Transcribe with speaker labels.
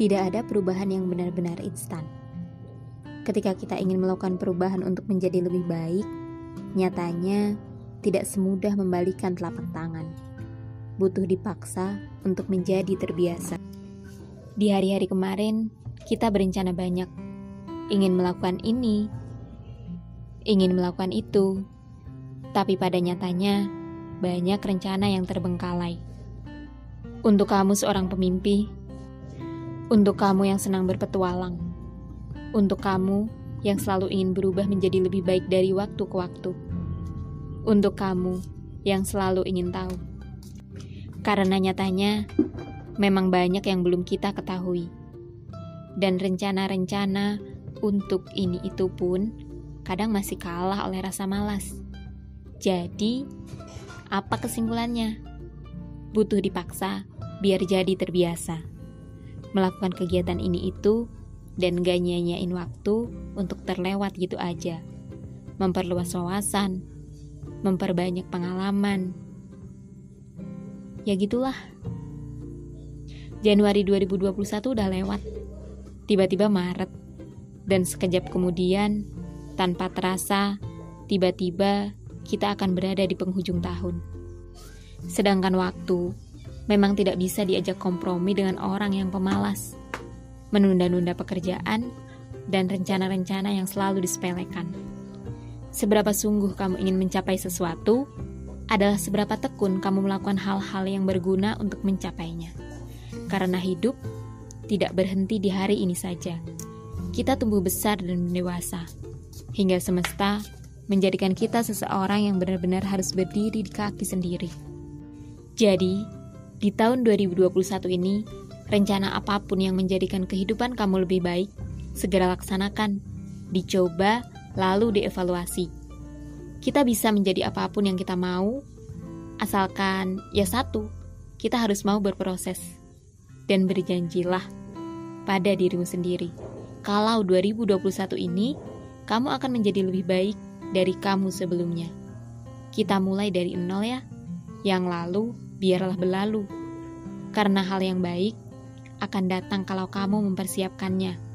Speaker 1: Tidak ada perubahan yang benar-benar instan. Ketika kita ingin melakukan perubahan untuk menjadi lebih baik, nyatanya tidak semudah membalikan telapak tangan. Butuh dipaksa untuk menjadi terbiasa. Di hari-hari kemarin, kita berencana banyak. Ingin melakukan ini, ingin melakukan itu, tapi pada nyatanya banyak rencana yang terbengkalai. Untuk kamu seorang pemimpi, untuk kamu yang senang berpetualang, untuk kamu yang selalu ingin berubah menjadi lebih baik dari waktu ke waktu, untuk kamu yang selalu ingin tahu. Karena nyatanya memang banyak yang belum kita ketahui. Dan rencana-rencana untuk ini itu pun kadang masih kalah oleh rasa malas. Jadi, apa kesimpulannya? Butuh dipaksa biar jadi terbiasa. Melakukan kegiatan ini itu dan gak nyanyain waktu untuk terlewat gitu aja. Memperluas wawasan, memperbanyak pengalaman. Ya gitulah. Januari 2021 udah lewat. Tiba-tiba Maret. Dan sekejap kemudian, tanpa terasa, tiba-tiba kita akan berada di penghujung tahun. Sedangkan waktu memang tidak bisa diajak kompromi dengan orang yang pemalas, menunda-nunda pekerjaan, dan rencana-rencana yang selalu disepelekan. Seberapa sungguh kamu ingin mencapai sesuatu adalah seberapa tekun kamu melakukan hal-hal yang berguna untuk mencapainya. Karena hidup tidak berhenti di hari ini saja. Kita tumbuh besar dan dewasa, hingga semesta menjadikan kita seseorang yang benar-benar harus berdiri di kaki sendiri. Jadi, di tahun 2021 ini, rencana apa pun yang menjadikan kehidupan kamu lebih baik, segera laksanakan, dicoba, lalu dievaluasi. Kita bisa menjadi apa pun yang kita mau, asalkan ya satu, kita harus mau berproses. Dan berjanjilah pada dirimu sendiri. Kalau 2021 ini, kamu akan menjadi lebih baik dari kamu sebelumnya. Kita mulai dari nol ya. Yang lalu biarlah berlalu. Karena hal yang baik akan datang kalau kamu mempersiapkannya.